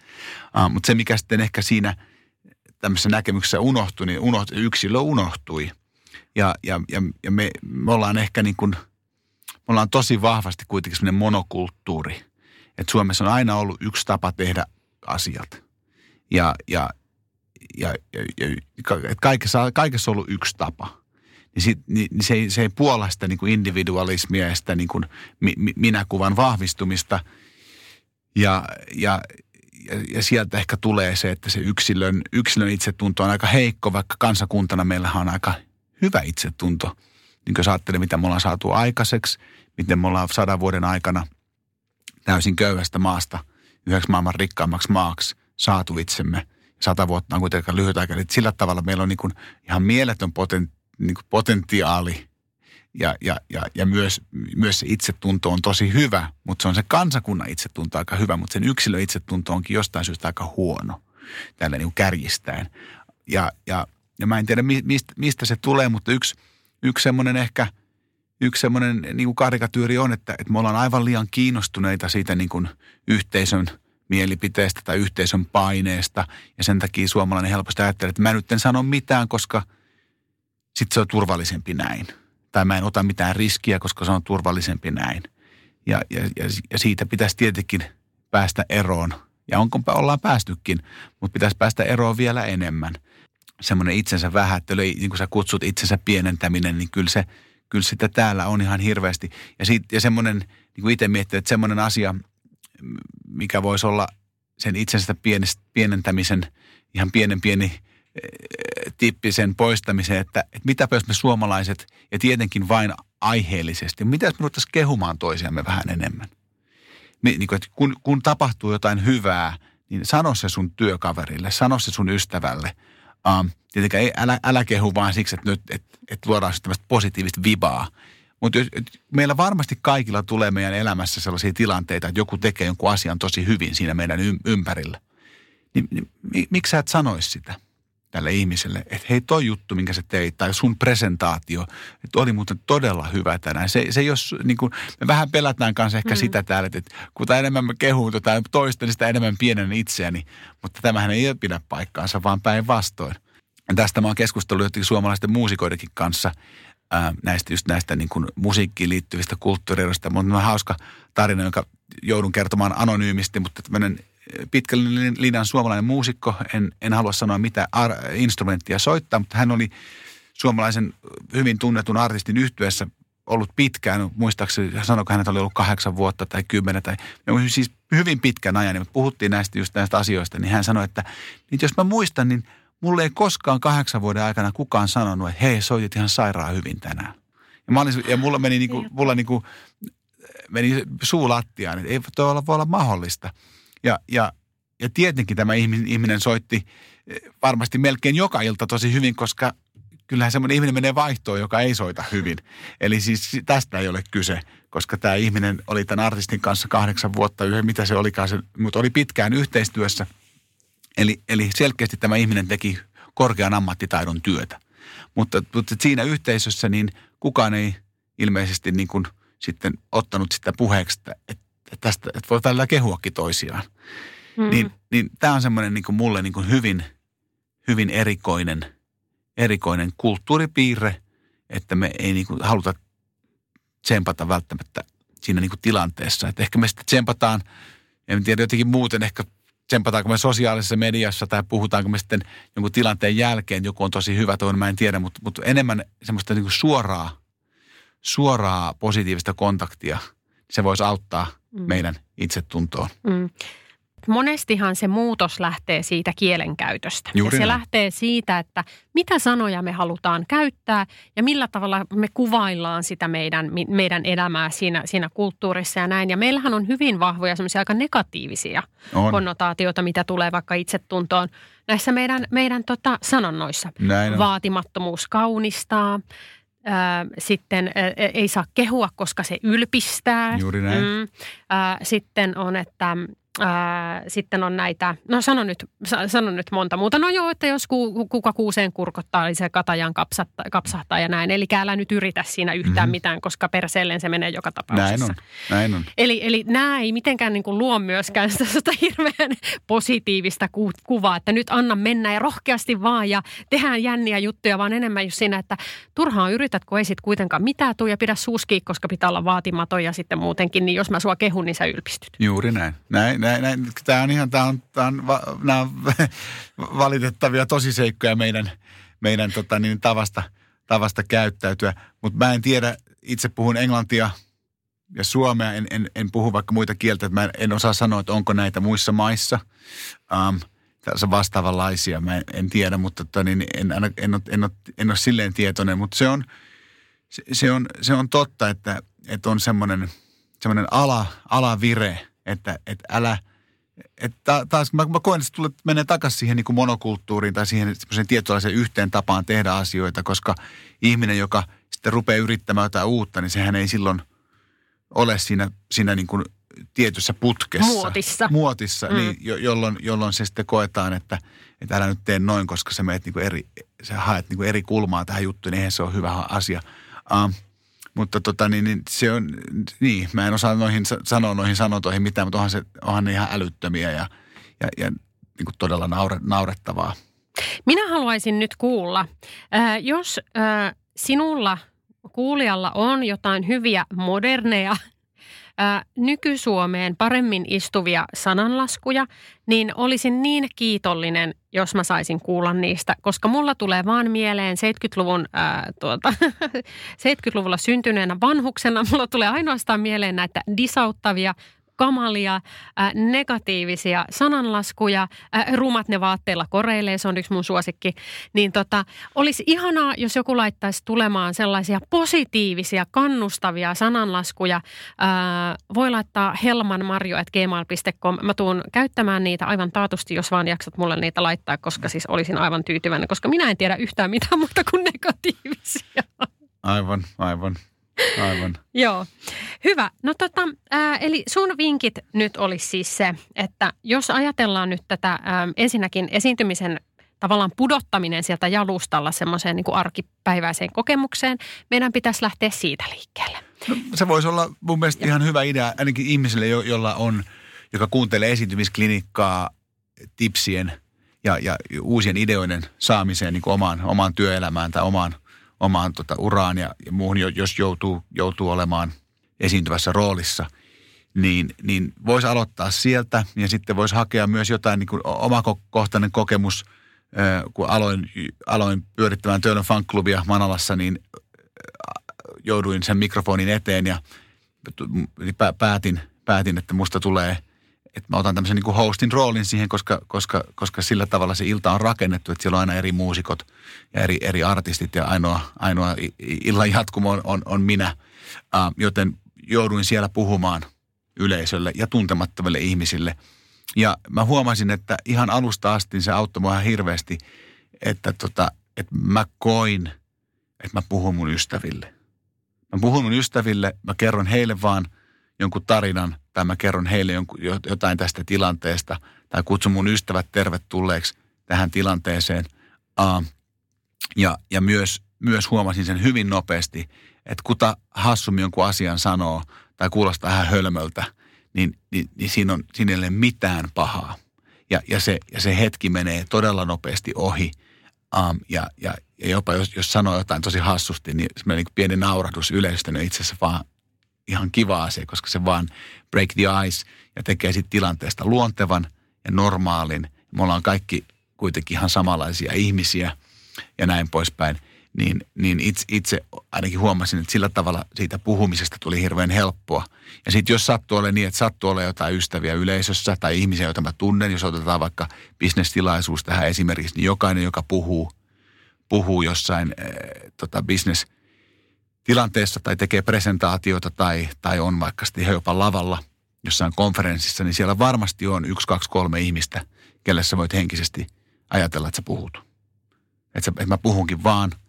Uh, mutta se, mikä sitten ehkä siinä tämmöisessä näkemyksessä unohtui, niin unohtui, yksilö unohtui. Ja, ja, ja, ja me, me ollaan ehkä niin kuin, me ollaan tosi vahvasti kuitenkin semmoinen monokulttuuri. Että Suomessa on aina ollut yksi tapa tehdä asiat. Ja, ja, ja, ja, ja kaikessa, kaikessa on ollut yksi tapa. Niin, sit, niin, niin se, ei, se ei puola sitä niin kuin individualismia ja sitä niin kuin mi, mi, minäkuvan vahvistumista. Ja, ja, ja, ja sieltä ehkä tulee se, että se yksilön, yksilön itsetunto on aika heikko, vaikka kansakuntana meillä on aika hyvä itsetunto. Niin jos ajattelee, mitä me ollaan saatu aikaiseksi, miten me ollaan sadan vuoden aikana täysin köyhästä maasta yhdeksi maailman rikkaammaksi maaksi saatu itsemme – sata vuotta on kuitenkin lyhyt aika. Eli sillä tavalla meillä on niin kuin ihan mieletön poten, niin kuin potentiaali ja, ja, ja, ja myös, myös se itsetunto on tosi hyvä, mutta se on se kansakunnan itsetunto aika hyvä, mutta sen yksilön itsetunto onkin jostain syystä aika huono, tällä niin kärjistäen. Ja, ja, ja mä en tiedä, mistä, mistä se tulee, mutta yksi, yksi semmoinen ehkä, yksi semmoinen niin karikatyyri on, että, että me ollaan aivan liian kiinnostuneita siitä niin kuin yhteisön – mielipiteestä tai yhteisön paineesta. Ja sen takia suomalainen helposti ajattelee, että mä nyt en sano mitään, koska sitten se on turvallisempi näin. Tai mä en ota mitään riskiä, koska se on turvallisempi näin. Ja, ja, ja, ja siitä pitäisi tietenkin päästä eroon. Ja onko ollaan päästykin, mutta pitäisi päästä eroon vielä enemmän. Semmoinen itsensä vähättely, niin kuin sä kutsut itsensä pienentäminen, niin kyllä se, kyllä sitä täällä on ihan hirveästi. Ja, siitä, ja semmoinen, niin kuin itse miettii, että semmoinen asia – mikä voisi olla sen itsensä pienentämisen ihan pienen pieni eh, tippisen poistamisen, että, että mitäpä jos me suomalaiset, ja tietenkin vain aiheellisesti, mitä jos me ruvettaisiin kehumaan toisiamme vähän enemmän? Niin että kun, kun tapahtuu jotain hyvää, niin sano se sun työkaverille, sano se sun ystävälle. Um, tietenkään ei, älä, älä kehu vaan siksi, että nyt et, et luodaan tämmöistä positiivista vibaa, mutta meillä varmasti kaikilla tulee meidän elämässä sellaisia tilanteita, että joku tekee jonkun asian tosi hyvin siinä meidän ympärillä. Niin, niin miksi sä et sanoisi sitä tälle ihmiselle, että hei toi juttu, minkä sä teit, tai sun presentaatio, että oli muuten todella hyvä tänään. Se, se jos, niin kuin, me vähän pelätään kanssa ehkä mm. sitä täällä, että kun enemmän mä kehun tota toista, niin sitä enemmän pienen itseäni. Mutta tämähän ei pidä paikkaansa, vaan päinvastoin. Tästä mä oon keskustellut jotenkin suomalaisten muusikoidenkin kanssa – ää, näistä just näistä niin kuin musiikkiin liittyvistä kulttuurieroista. Mutta on hauska tarina, jonka joudun kertomaan anonyymisti, mutta tämmöinen pitkän linjan suomalainen muusikko, en, en halua sanoa mitä ar- instrumenttia soittaa, mutta hän oli suomalaisen hyvin tunnetun artistin yhtyessä ollut pitkään, muistaakseni sanoiko hän, että oli ollut kahdeksan vuotta tai kymmenen tai siis hyvin pitkän ajan, niin puhuttiin näistä just näistä asioista, niin hän sanoi, että niin jos mä muistan, niin mulle ei koskaan kahdeksan vuoden aikana kukaan sanonut, että hei, soitit ihan sairaan hyvin tänään. Ja, mä olin, ja mulla meni, niinku, mulla niinku, meni suu lattiaan, että ei toi olla, voi olla mahdollista. Ja, ja, ja tietenkin tämä ihminen, ihminen soitti eh, varmasti melkein joka ilta tosi hyvin, koska kyllähän semmoinen ihminen menee vaihtoon, joka ei soita hyvin. Eli siis tästä ei ole kyse, koska tämä ihminen oli tämän artistin kanssa kahdeksan vuotta, yhden, mitä se olikaan, se, mutta oli pitkään yhteistyössä – Eli, eli selkeästi tämä ihminen teki korkean ammattitaidon työtä. Mutta, mutta siinä yhteisössä niin kukaan ei ilmeisesti niin kuin sitten ottanut sitä puheeksi, että, että tästä että voi tällä kehuakin toisiaan. Mm-hmm. Niin, niin tämä on semmoinen niin kuin mulle niin kuin hyvin, hyvin erikoinen, erikoinen kulttuuripiirre, että me ei niin kuin haluta tsempata välttämättä siinä niin kuin tilanteessa. Että ehkä me sitten tsempataan, en tiedä jotenkin muuten ehkä tsempataanko me sosiaalisessa mediassa tai puhutaanko me sitten jonkun tilanteen jälkeen, joku on tosi hyvä, toinen mä en tiedä, mutta, mutta enemmän semmoista niin kuin suoraa, suoraa positiivista kontaktia, se voisi auttaa mm. meidän itsetuntoon. Mm. Monestihan se muutos lähtee siitä kielenkäytöstä. Juuri ja se näin. lähtee siitä, että mitä sanoja me halutaan käyttää ja millä tavalla me kuvaillaan sitä meidän, meidän elämää siinä, siinä kulttuurissa ja näin. Ja meillähän on hyvin vahvoja semmoisia aika negatiivisia On. konnotaatioita, mitä tulee vaikka itsetuntoon näissä meidän, meidän tota, sanonnoissa. Näin on. Vaatimattomuus kaunistaa. Ää, sitten ää, ei saa kehua, koska se ylpistää. Juuri näin. Mm. Ää, sitten on, että ää, sitten on näitä, no sano nyt, sa- sano nyt monta muuta. No joo, että jos ku, kuka kuuseen kurkottaa, niin se katajan kapsahtaa, kapsahtaa ja näin. Eli älä nyt yritä siinä yhtään Mhm. mm-hmm. mitään, koska perseelleen se menee joka tapauksessa. Näin on, näin on. Eli, eli nämä ei mitenkään niin kuin luo myöskään sitä, sitä hirveän positiivista ku, kuvaa, että nyt anna mennä ja rohkeasti vaan ja tehdään jänniä juttuja, vaan enemmän just siinä, että turhaan yrität, kun ei sit kuitenkaan mitään tuu ja pidä suuski, koska pitää olla vaatimaton ja sitten muutenkin, niin jos mä sua kehun, niin sä ylpistyt. Juuri näin, näin, näin. Tämä on ihan, tämä on, tämä on, nämä on <laughs> valitettavia tosiseikkoja meidän, meidän tota, niin, tavasta, tavasta käyttäytyä. Mutta mä en tiedä, itse puhun englantia ja suomea, en, en, en puhu vaikka muita kieltä, että mä en, en osaa sanoa, että onko näitä muissa maissa. Um, tässä vastaavanlaisia, mä en, en tiedä, mutta tota, niin en, aina- en, ole, en, ole, en ole silleen tietoinen, mutta se on, se, se on, se on totta, että, että on semmoinen, semmoinen ala, alavire, että, että älä, että taas mä, mä koen, että se tulee, menee takaisin siihen niin kuin monokulttuuriin tai siihen semmoiseen tietynlaiseen yhteen tapaan tehdä asioita, koska ihminen, joka sitten rupeaa yrittämään jotain uutta, niin sehän ei silloin ole siinä, siinä niin kuin tietyssä putkessa. Muotissa. Muotissa, Mm. mm. niin, jo, jolloin, jolloin se sitten koetaan, että, että älä nyt tee noin, koska sä meet niin kuin eri, sä haet niin kuin eri kulmaa tähän juttuun, niin eihän se ole hyvä asia. Um, mutta tota, niin, niin, se on, niin, mä en osaa noihin, sa- sanoa noihin sanontoihin mitään, mutta onhan, se, onhan ne ihan älyttömiä ja, ja, ja niin kuin todella naure, naurettavaa. Minä haluaisin nyt kuulla, ää, jos ää, sinulla kuulijalla on jotain hyviä moderneja ää, nykysuomeen paremmin istuvia sananlaskuja, niin olisin niin kiitollinen, jos mä saisin kuulla niistä, koska mulla tulee vaan mieleen 70-luvun, ää, tuota, <laughs> 70-luvulla syntyneenä vanhuksena, mulla tulee ainoastaan mieleen näitä disauttavia kamalia, ää, negatiivisia sananlaskuja, ää, rumat ne vaatteilla koreilee, se on yksi mun suosikki. Niin tota, olisi ihanaa, jos joku laittaisi tulemaan sellaisia positiivisia, kannustavia sananlaskuja. Ää, voi laittaa helmanmarjo.gmail.com. Mä tuun käyttämään niitä aivan taatusti, jos vaan jaksat mulle niitä laittaa, koska siis olisin aivan tyytyväinen, koska minä en tiedä yhtään mitään muuta kuin negatiivisia. Aivan, aivan, <laughs> aivan. Joo, hyvä. No tota, ää, eli sun vinkit nyt olisi siis se, että jos ajatellaan nyt tätä ää, ensinnäkin esiintymisen tavallaan pudottaminen sieltä jalustalla semmoiseen niin kuin arkipäiväiseen kokemukseen, meidän pitäisi lähteä siitä liikkeelle. No, se voisi olla mun mielestä ihan hyvä idea, ainakin ihmiselle, jo, jolla on, joka kuuntelee esiintymisklinikkaa tipsien ja, ja uusien ideoiden saamiseen niin kuin omaan, omaan työelämään tai omaan, omaan tota, uraan ja, ja muuhun, jo- jos joutuu, joutuu olemaan esiintyvässä roolissa, niin, niin voisi aloittaa sieltä ja sitten voisi hakea myös jotain niin kuin omakohtainen kokemus. Kun aloin, aloin pyörittämään Töölön fanklubia Manalassa, niin jouduin sen mikrofonin eteen ja pä- päätin, päätin, että musta tulee, että mä otan tämmöisen niin kuin hostin roolin siihen, koska, koska, koska sillä tavalla se ilta on rakennettu, että siellä on aina eri muusikot ja eri, eri artistit ja ainoa, ainoa illan jatkumo on, on, on minä, uh, joten jouduin siellä puhumaan yleisölle ja tuntemattomille ihmisille. Ja mä huomasin, että ihan alusta asti se auttoi mua ihan hirveästi, että, tota, että mä koin, että mä puhun mun ystäville. Mä puhun mun ystäville, mä kerron heille vaan jonkun tarinan tai mä kerron heille jonkun, jo- jotain tästä tilanteesta tai kutsun mun ystävät tervetulleeksi tähän tilanteeseen. Uh, ja ja myös, myös huomasin sen hyvin nopeasti, että kuta hassummin jonkun asian sanoo tai kuulostaa vähän hölmöltä, niin, niin, niin siinä, on, siinä ei ole mitään pahaa. Ja, ja, se, ja se hetki menee todella nopeasti ohi. Um, ja, ja, ja jopa jos, jos sanoo jotain tosi hassusti, niin se menee niin pieni naurahdus yleisöstä, niin itse asiassa vaan ihan kiva asia, koska se vaan break the ice ja tekee siitä tilanteesta luontevan ja normaalin. Me ollaan kaikki kuitenkin ihan samanlaisia ihmisiä ja näin poispäin. niin, niin itse, itse ainakin huomasin, että sillä tavalla siitä puhumisesta tuli hirveän helppoa. Ja sitten jos sattuu olemaan niin, että sattuu olemaan jotain ystäviä yleisössä tai ihmisiä, joita mä tunnen, jos otetaan vaikka bisnestilaisuus tähän esimerkiksi, niin jokainen, joka puhuu, puhuu jossain äh, tota business tilanteessa tai tekee presentaatioita tai, tai on vaikka sitten ihan jopa lavalla jossain konferenssissa, niin siellä varmasti on yksi, kaksi, kolme ihmistä, kelle sä voit henkisesti ajatella, että sä puhut. Että, että mä puhunkin vaan –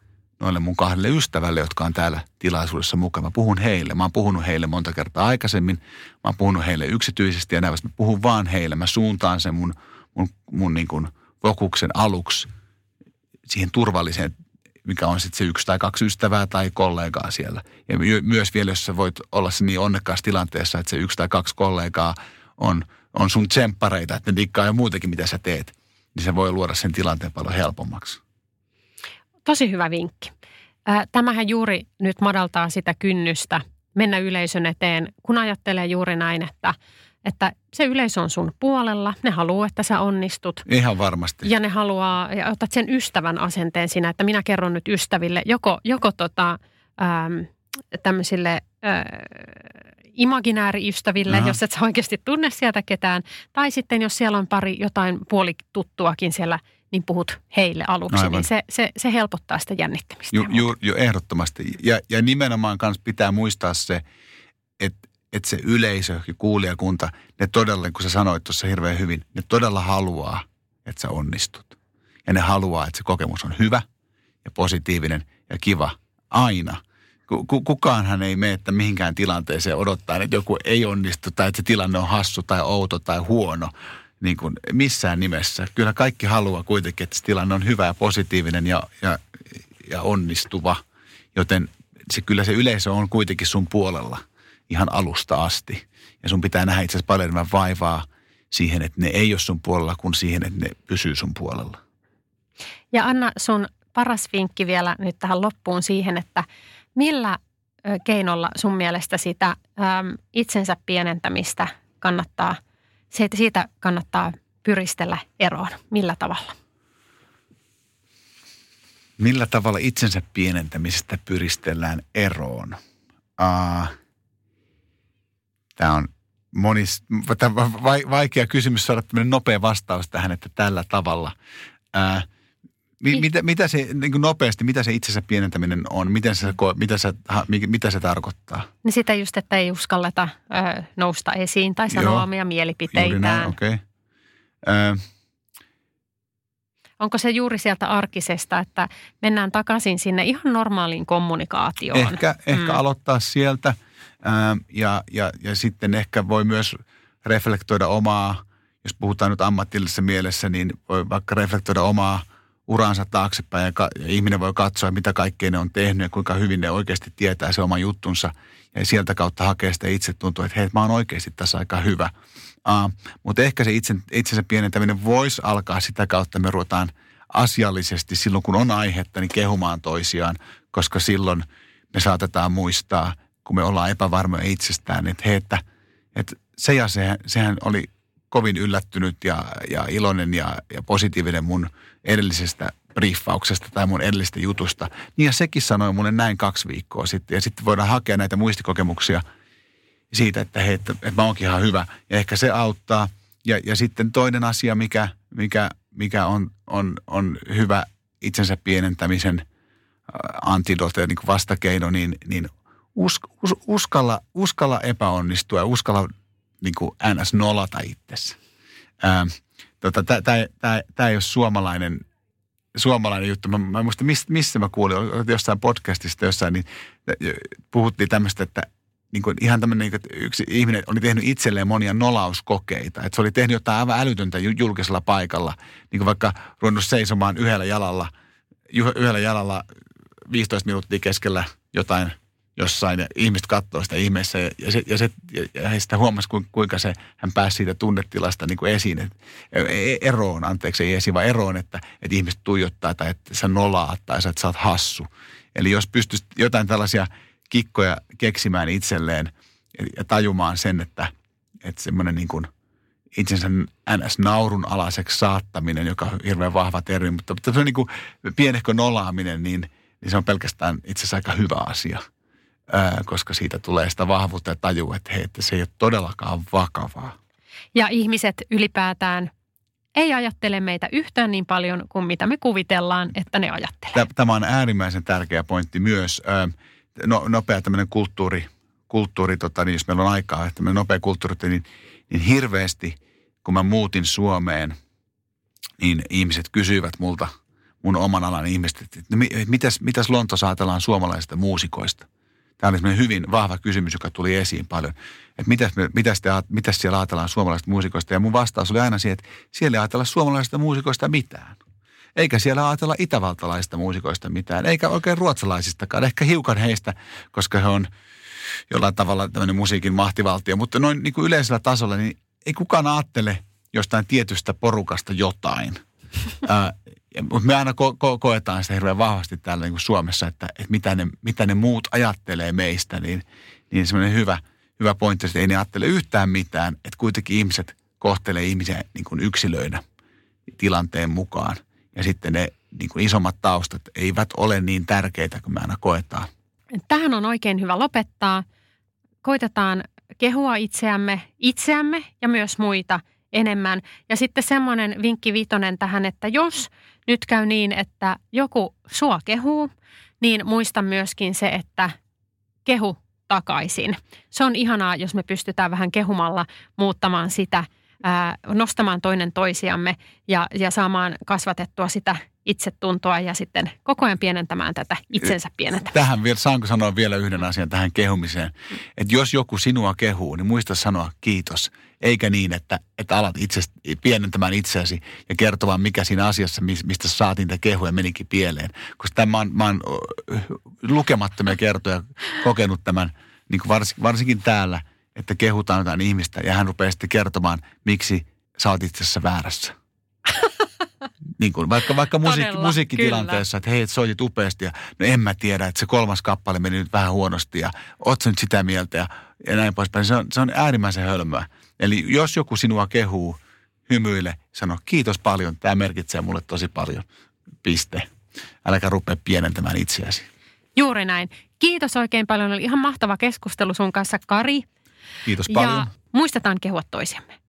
noille mun kahdelle ystävälle, jotka on täällä tilaisuudessa mukana. Mä puhun heille. Mä oon puhunut heille monta kertaa aikaisemmin. Mä oon puhunut heille yksityisesti ja näin mä puhun vaan heille. Mä suuntaan sen mun, mun, mun niin kuin fokuksen aluksi siihen turvalliseen, mikä on sitten se yksi tai kaksi ystävää tai kollegaa siellä. Ja myös vielä, jos sä voit olla se niin onnekkaassa tilanteessa, että se yksi tai kaksi kollegaa on, on sun tsemppareita, että ne dikkaa jo muutenkin, mitä sä teet, niin se voi luoda sen tilanteen paljon helpommaksi. Tosi hyvä vinkki. Tämähän juuri nyt madaltaa sitä kynnystä mennä yleisön eteen, kun ajattelee juuri näin, että, että se yleisö on sun puolella. Ne haluaa, että sä onnistut. Ihan varmasti. Ja ne haluaa, ja otat sen ystävän asenteen siinä, että minä kerron nyt ystäville, joko, joko tota, äm, tämmöisille äh, imaginääriystäville, Aha. jos et sä oikeasti tunne sieltä ketään. Tai sitten jos siellä on pari jotain puolituttuakin siellä – niin puhut heille aluksi, Aivan. niin se, se, se helpottaa sitä jännittämistä. Ju, ju, ju, ehdottomasti. Ja, ja nimenomaan kanssa pitää muistaa se, että että se yleisö ja kuulijakunta, ne todella, kun sä sanoit tuossa hirveän hyvin, ne todella haluaa, että sä onnistut. Ja ne haluaa, että se kokemus on hyvä ja positiivinen ja kiva aina. Kukaanhan ei mene että mihinkään tilanteeseen odottaa, että joku ei onnistu tai että se tilanne on hassu tai outo tai huono, niin kuin missään nimessä. Kyllä kaikki haluaa kuitenkin, että se tilanne on hyvä ja positiivinen ja, ja, ja onnistuva. Joten se, kyllä se yleisö on kuitenkin sun puolella ihan alusta asti. Ja sun pitää nähdä itse asiassa paljon enemmän vaivaa siihen, että ne ei ole sun puolella, kuin siihen, että ne pysyy sun puolella. Ja Anna, sun paras vinkki vielä nyt tähän loppuun siihen, että millä keinolla sun mielestä sitä äm, itsensä pienentämistä kannattaa – se, että siitä kannattaa pyristellä eroon. Millä tavalla? Millä tavalla itsensä pienentämisestä pyristellään eroon? Uh, Tämä on monis, vaikea kysymys saada nopea vastaus tähän, että tällä tavalla. Uh, Mi, mitä, mitä se niin kuin nopeasti, mitä se itsensä pienentäminen on? Miten se, mitä, se, mitä se tarkoittaa? Niin sitä just, että ei uskalleta ö, nousta esiin tai sanoa Joo, omia mielipiteitään. okei. Okay. Onko se juuri sieltä arkisesta, että mennään takaisin sinne ihan normaaliin kommunikaatioon? Ehkä, mm. ehkä aloittaa sieltä ja, ja, ja sitten ehkä voi myös reflektoida omaa, jos puhutaan nyt ammatillisessa mielessä, niin voi vaikka reflektoida omaa – uransa taaksepäin ja, ka- ja ihminen voi katsoa, mitä kaikkea ne on tehnyt ja kuinka hyvin ne oikeasti tietää se oma juttunsa. Ja sieltä kautta hakee sitä itse tuntuu, että hei, mä oon oikeasti tässä aika hyvä. Uh, mutta ehkä se itse, itsensä pienentäminen voisi alkaa sitä kautta, me ruvetaan asiallisesti silloin, kun on aihetta, niin kehumaan toisiaan, koska silloin me saatetaan muistaa, kun me ollaan epävarmoja itsestään, että hei, että, että se ja se, sehän oli kovin yllättynyt ja, ja iloinen ja, ja positiivinen mun edellisestä briefauksesta tai mun edellisestä jutusta. Niin ja sekin sanoi mulle näin kaksi viikkoa sitten. Ja sitten voidaan hakea näitä muistikokemuksia siitä, että hei, että, että mä oonkin ihan hyvä. Ja ehkä se auttaa. Ja, ja sitten toinen asia, mikä, mikä, mikä on, on, on hyvä itsensä pienentämisen antidote, niin kuin vastakeino, niin, niin us, us, uskalla, uskalla epäonnistua ja uskalla niin kuin ns. nolata itsessä. Ähm, tota, Tämä ei ole suomalainen, suomalainen juttu. Mä, mä en muista, missä, missä mä kuulin, jossain podcastista jossain, niin puhuttiin tämmöistä, että niin kuin ihan tämmöinen, niin että yksi ihminen oli tehnyt itselleen monia nolauskokeita. Että se oli tehnyt jotain aivan älytöntä julkisella paikalla, niin kuin vaikka ruvennut seisomaan yhdellä jalalla, yhdellä jalalla 15 minuuttia keskellä jotain jossain ja ihmiset katsoo sitä ihmeessä ja, se, ja, se, ja he sitä huomasi, kuinka se, hän pääsi siitä tunnetilasta niin kuin esiin, että, e, eroon, anteeksi ei esiin, vaan eroon, että, että ihmiset tuijottaa tai että sä nolaat tai että sä oot hassu. Eli jos pystyisi jotain tällaisia kikkoja keksimään itselleen ja tajumaan sen, että, että semmoinen niin kuin itsensä ns. naurun alaiseksi saattaminen, joka on hirveän vahva termi, mutta se on niin kuin pienehkö nolaaminen, niin – niin se on pelkästään itse asiassa aika hyvä asia, ää, koska siitä tulee sitä vahvuutta ja tajua, että hei, että se ei ole todellakaan vakavaa. Ja ihmiset ylipäätään ei ajattele meitä yhtään niin paljon kuin mitä me kuvitellaan, että ne ajattelee. Tämä on äärimmäisen tärkeä pointti myös. No, nopea tämmöinen kulttuuri, kulttuuri tota, niin jos meillä on aikaa, että nopea kulttuuri, niin, niin hirveästi, kun mä muutin Suomeen, niin ihmiset kysyivät multa, mun oman alan ihmiset, että no, mitäs, mitäs Lontossa ajatellaan suomalaisista muusikoista? Tämä oli hyvin vahva kysymys, joka tuli esiin paljon. Että mitäs, me, mitäs, te, mitäs siellä ajatellaan suomalaisista muusikoista? Ja mun vastaus oli aina siihen, että siellä ei ajatella suomalaisista muusikoista mitään. Eikä siellä ajatella itävaltalaisista muusikoista mitään, eikä oikein ruotsalaisistakaan. Ehkä hiukan heistä, koska he on jollain tavalla tämmöinen musiikin mahtivaltio. Mutta noin niin kuin yleisellä tasolla, niin ei kukaan ajattele jostain tietystä porukasta jotain. <laughs> Mutta me aina ko- ko- koetaan sitä hirveän vahvasti täällä niin kuin Suomessa, että, että mitä, ne, mitä ne muut ajattelee meistä, niin, niin semmoinen hyvä, hyvä pointti, että ei ne ajattele yhtään mitään, että kuitenkin ihmiset kohtelee ihmisiä niin kuin yksilöinä tilanteen mukaan. Ja sitten ne niin kuin isommat taustat eivät ole niin tärkeitä kuin me aina koetaan. Tähän on oikein hyvä lopettaa. Koitetaan kehua itseämme, itseämme ja myös muita enemmän. Ja sitten semmoinen vinkki viitonen tähän, että jos nyt käy niin, että joku sua kehuu, niin muista myöskin se, että kehu takaisin. Se on ihanaa, jos me pystytään vähän kehumalla muuttamaan sitä, ää, nostamaan toinen toisiamme ja, ja saamaan kasvatettua sitä itsetuntoa ja sitten koko ajan pienentämään tätä itsensä pienentämään. Tähän vielä, saanko sanoa vielä yhden asian tähän kehumiseen? Että jos joku sinua kehuu, niin muista sanoa kiitos. Eikä niin, että, että alat itse, pienentämään itseäsi ja kertomaan, mikä siinä asiassa, mistä saatiin niitä kehuja, menikin pieleen. Koska tämä, mä, oon, mä oon lukemattomia kertoja kokenut tämän, niin kuin varsinkin, varsinkin täällä, että kehutaan jotain ihmistä ja hän rupeaa sitten kertomaan, miksi sä oot itse asiassa väärässä. <laughs> Niin kuin, vaikka vaikka musiikki, musiikkitilanteessa, että hei, soitit upeasti ja no en mä tiedä, että se kolmas kappale meni nyt vähän huonosti ja oot nyt sitä mieltä ja, ja näin poispäin. Se on, se on äärimmäisen hölmöä. Eli jos joku sinua kehuu, hymyile, sano kiitos paljon, tämä merkitsee mulle tosi paljon, piste. Äläkä rupea pienentämään itseäsi. Juuri näin. Kiitos oikein paljon. Oli ihan mahtava keskustelu sun kanssa, Kari. Kiitos paljon. Ja muistetaan kehua toisiamme.